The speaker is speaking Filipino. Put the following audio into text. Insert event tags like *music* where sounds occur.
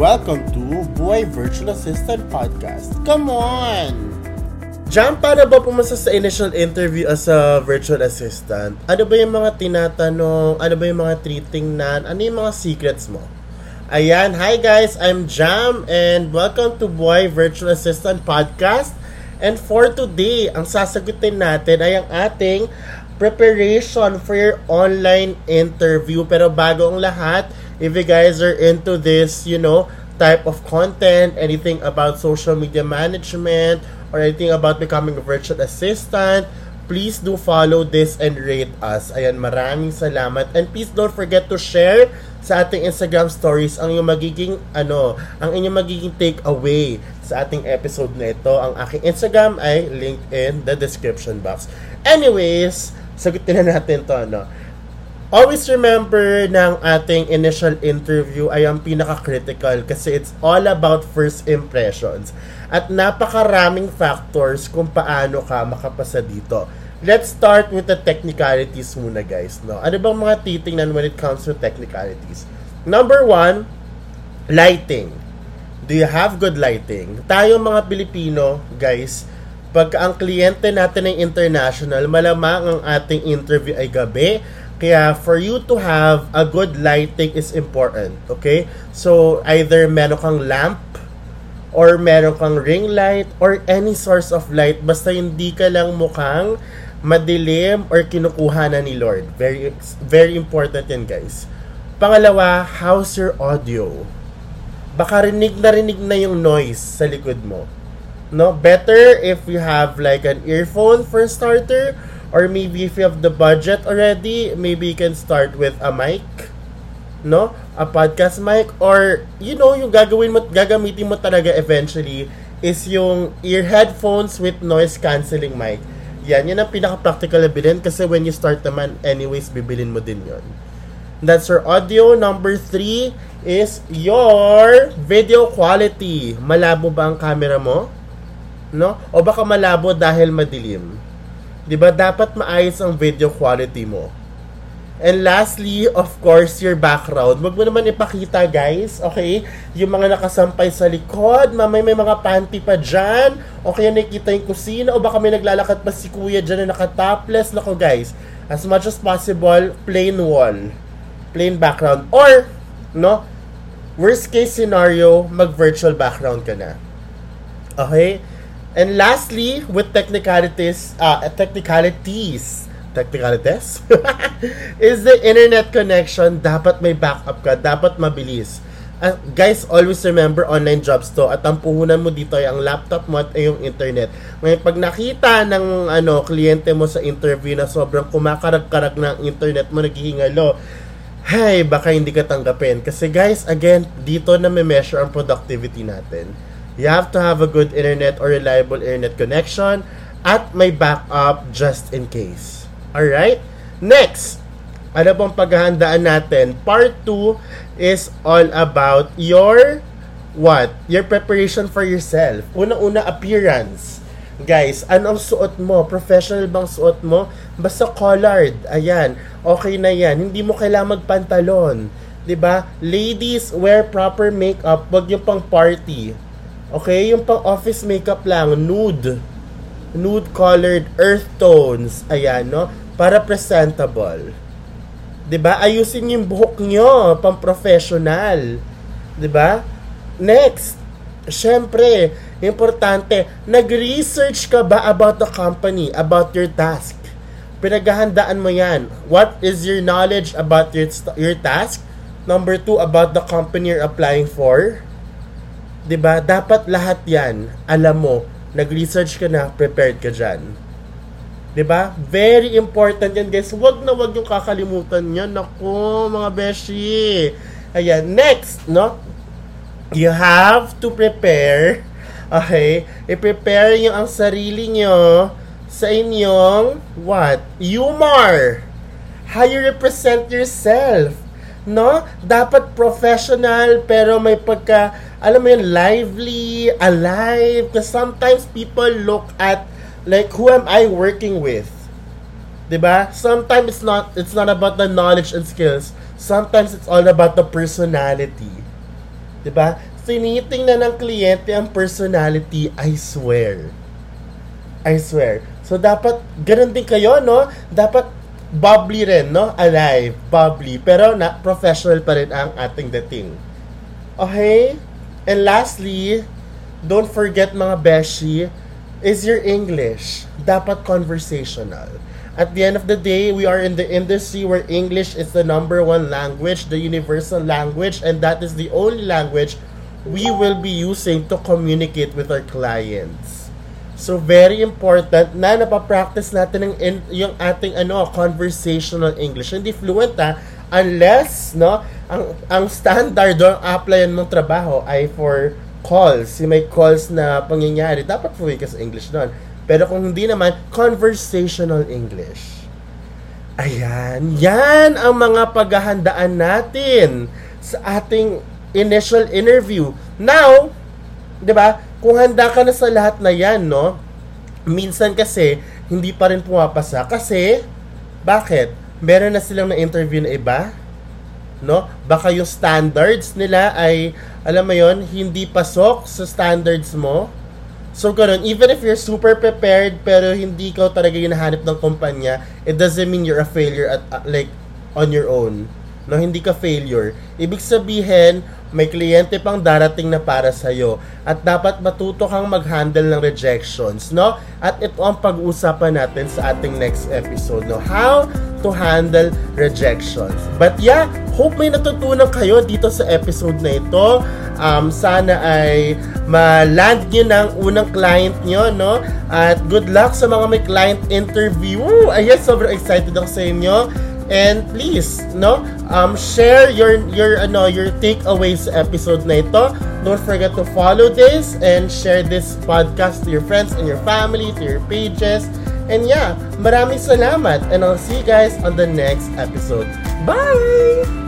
Welcome to Boy Virtual Assistant Podcast. Come on! Jam, paano ba pumasa sa initial interview as a virtual assistant? Ano ba yung mga tinatanong? Ano ba yung mga titingnan? Ano yung mga secrets mo? Ayan, hi guys, I'm Jam and welcome to Boy Virtual Assistant Podcast. And for today, ang sasagutin natin ay ang ating preparation for your online interview. Pero bago ang lahat, if you guys are into this, you know, type of content, anything about social media management, or anything about becoming a virtual assistant, please do follow this and rate us. Ayan, maraming salamat. And please don't forget to share sa ating Instagram stories ang inyong magiging ano, ang inyong magiging takeaway sa ating episode na ito. Ang aking Instagram ay linked in the description box. Anyways, sagutin na natin to ano. Always remember ng ating initial interview ay ang pinaka-critical kasi it's all about first impressions. At napakaraming factors kung paano ka makapasa dito. Let's start with the technicalities muna guys. No? Ano bang mga titingnan when it comes to technicalities? Number one, lighting. Do you have good lighting? Tayo mga Pilipino, guys, pag ang kliyente natin ay international, malamang ang ating interview ay gabi. Kaya for you to have a good lighting is important. Okay? So, either meron kang lamp, or meron kang ring light, or any source of light, basta hindi ka lang mukhang madilim or kinukuha na ni Lord. Very very important yan, guys. Pangalawa, how's your audio? Baka rinig na rinig na yung noise sa likod mo. No, better if you have like an earphone for starter or maybe if you have the budget already, maybe you can start with a mic. No? A podcast mic or you know, yung gagawin mo gagamitin mo talaga eventually is yung ear headphones with noise cancelling mic. Yan, yan ang pinaka-practical na bilhin kasi when you start naman, anyways, bibilin mo din yon. That's your audio. Number three is your video quality. Malabo ba ang camera mo? No? O baka malabo dahil madilim? 'Di ba dapat maayos ang video quality mo? And lastly, of course, your background. Huwag mo naman ipakita, guys. Okay? Yung mga nakasampay sa likod, mamay may mga panty pa dyan. O kaya nakikita yung kusina. O baka may naglalakad pa si kuya dyan na nakatopless. Nako, guys. As much as possible, plain wall. Plain background. Or, no? Worst case scenario, mag-virtual background ka na. Okay? And lastly, with technicalities, uh, technicalities, technicalities *laughs* is the internet connection. Dapat may backup ka. Dapat mabilis. Uh, guys always remember online jobs to. At ang puhunan mo dito ay ang laptop mo at yung internet. Ngayon pag nakita ng ano kliyente mo sa interview na sobrang kumakarag-karag ng internet mo naghihingalo hey baka hindi ka tanggapin. Kasi guys again dito na may measure ang productivity natin you have to have a good internet or reliable internet connection at may backup just in case Alright? Next, ano pong paghahandaan natin? Part 2 is all about your what? Your preparation for yourself. Una-una, appearance. Guys, anong suot mo? Professional bang suot mo? Basta collared. Ayan. Okay na yan. Hindi mo kailangan magpantalon. ba? Ladies, wear proper makeup. Wag yung pang party. Okay? Yung pang office makeup lang. Nude. Nude colored earth tones. Ayan, no? para presentable. 'Di ba? Ayusin yung buhok nyo pang professional. 'Di ba? Next, syempre, importante, nag-research ka ba about the company, about your task? Pinaghahandaan mo yan. What is your knowledge about your, your task? Number two, about the company you're applying for. 'Di ba? Dapat lahat yan, alam mo, nag-research ka na, prepared ka dyan. 'Di ba? Very important 'yan, guys. Huwag na huwag yung kakalimutan 'yan. Nako, mga beshi. Ayan, next, no? You have to prepare. Okay? I-prepare niyo ang sarili niyo sa inyong what? Humor. How you represent yourself. No? Dapat professional pero may pagka alam mo yun, lively, alive. Because sometimes people look at like who am I working with? 'Di ba? Sometimes it's not it's not about the knowledge and skills. Sometimes it's all about the personality. 'Di ba? Tinitingnan ng kliyente ang personality, I swear. I swear. So, dapat, ganun din kayo, no? Dapat, bubbly rin, no? Alive, bubbly. Pero, na, professional pa rin ang ating dating. Okay? And lastly, don't forget mga beshi, is your English. Dapat conversational. At the end of the day, we are in the industry where English is the number one language, the universal language, and that is the only language we will be using to communicate with our clients. So very important na napapractice natin ng in, yung ating ano conversational English. Hindi fluent ha, unless no ang ang standard o ang applyan mong trabaho ay for calls. Si may calls na pangyayari, dapat fluent ka sa English doon. Pero kung hindi naman, conversational English. Ayan, yan ang mga paghahandaan natin sa ating initial interview. Now, 'di ba? Kung handa ka na sa lahat na 'yan, no? Minsan kasi hindi pa rin pumapasa kasi bakit? Meron na silang na-interview na iba, no? Baka yung standards nila ay alam mo 'yon, hindi pasok sa standards mo So, ganun, even if you're super prepared pero hindi ka talaga hinahanap ng kumpanya, it doesn't mean you're a failure at uh, like on your own. No, hindi ka failure. Ibig sabihin, may kliyente pang darating na para sa iyo at dapat matuto kang mag-handle ng rejections, no? At ito ang pag-uusapan natin sa ating next episode, no? How to handle rejections. But yeah, hope may natutunan kayo dito sa episode na ito. Um, sana ay ma-land nyo ng unang client nyo, no? At good luck sa mga may client interview. Ayan, sobrang excited ako sa inyo. And please, no, um, share your your ano your takeaways sa episode na ito. Don't forget to follow this and share this podcast to your friends and your family, to your pages. And yeah, maraming salamat and I'll see you guys on the next episode. Bye!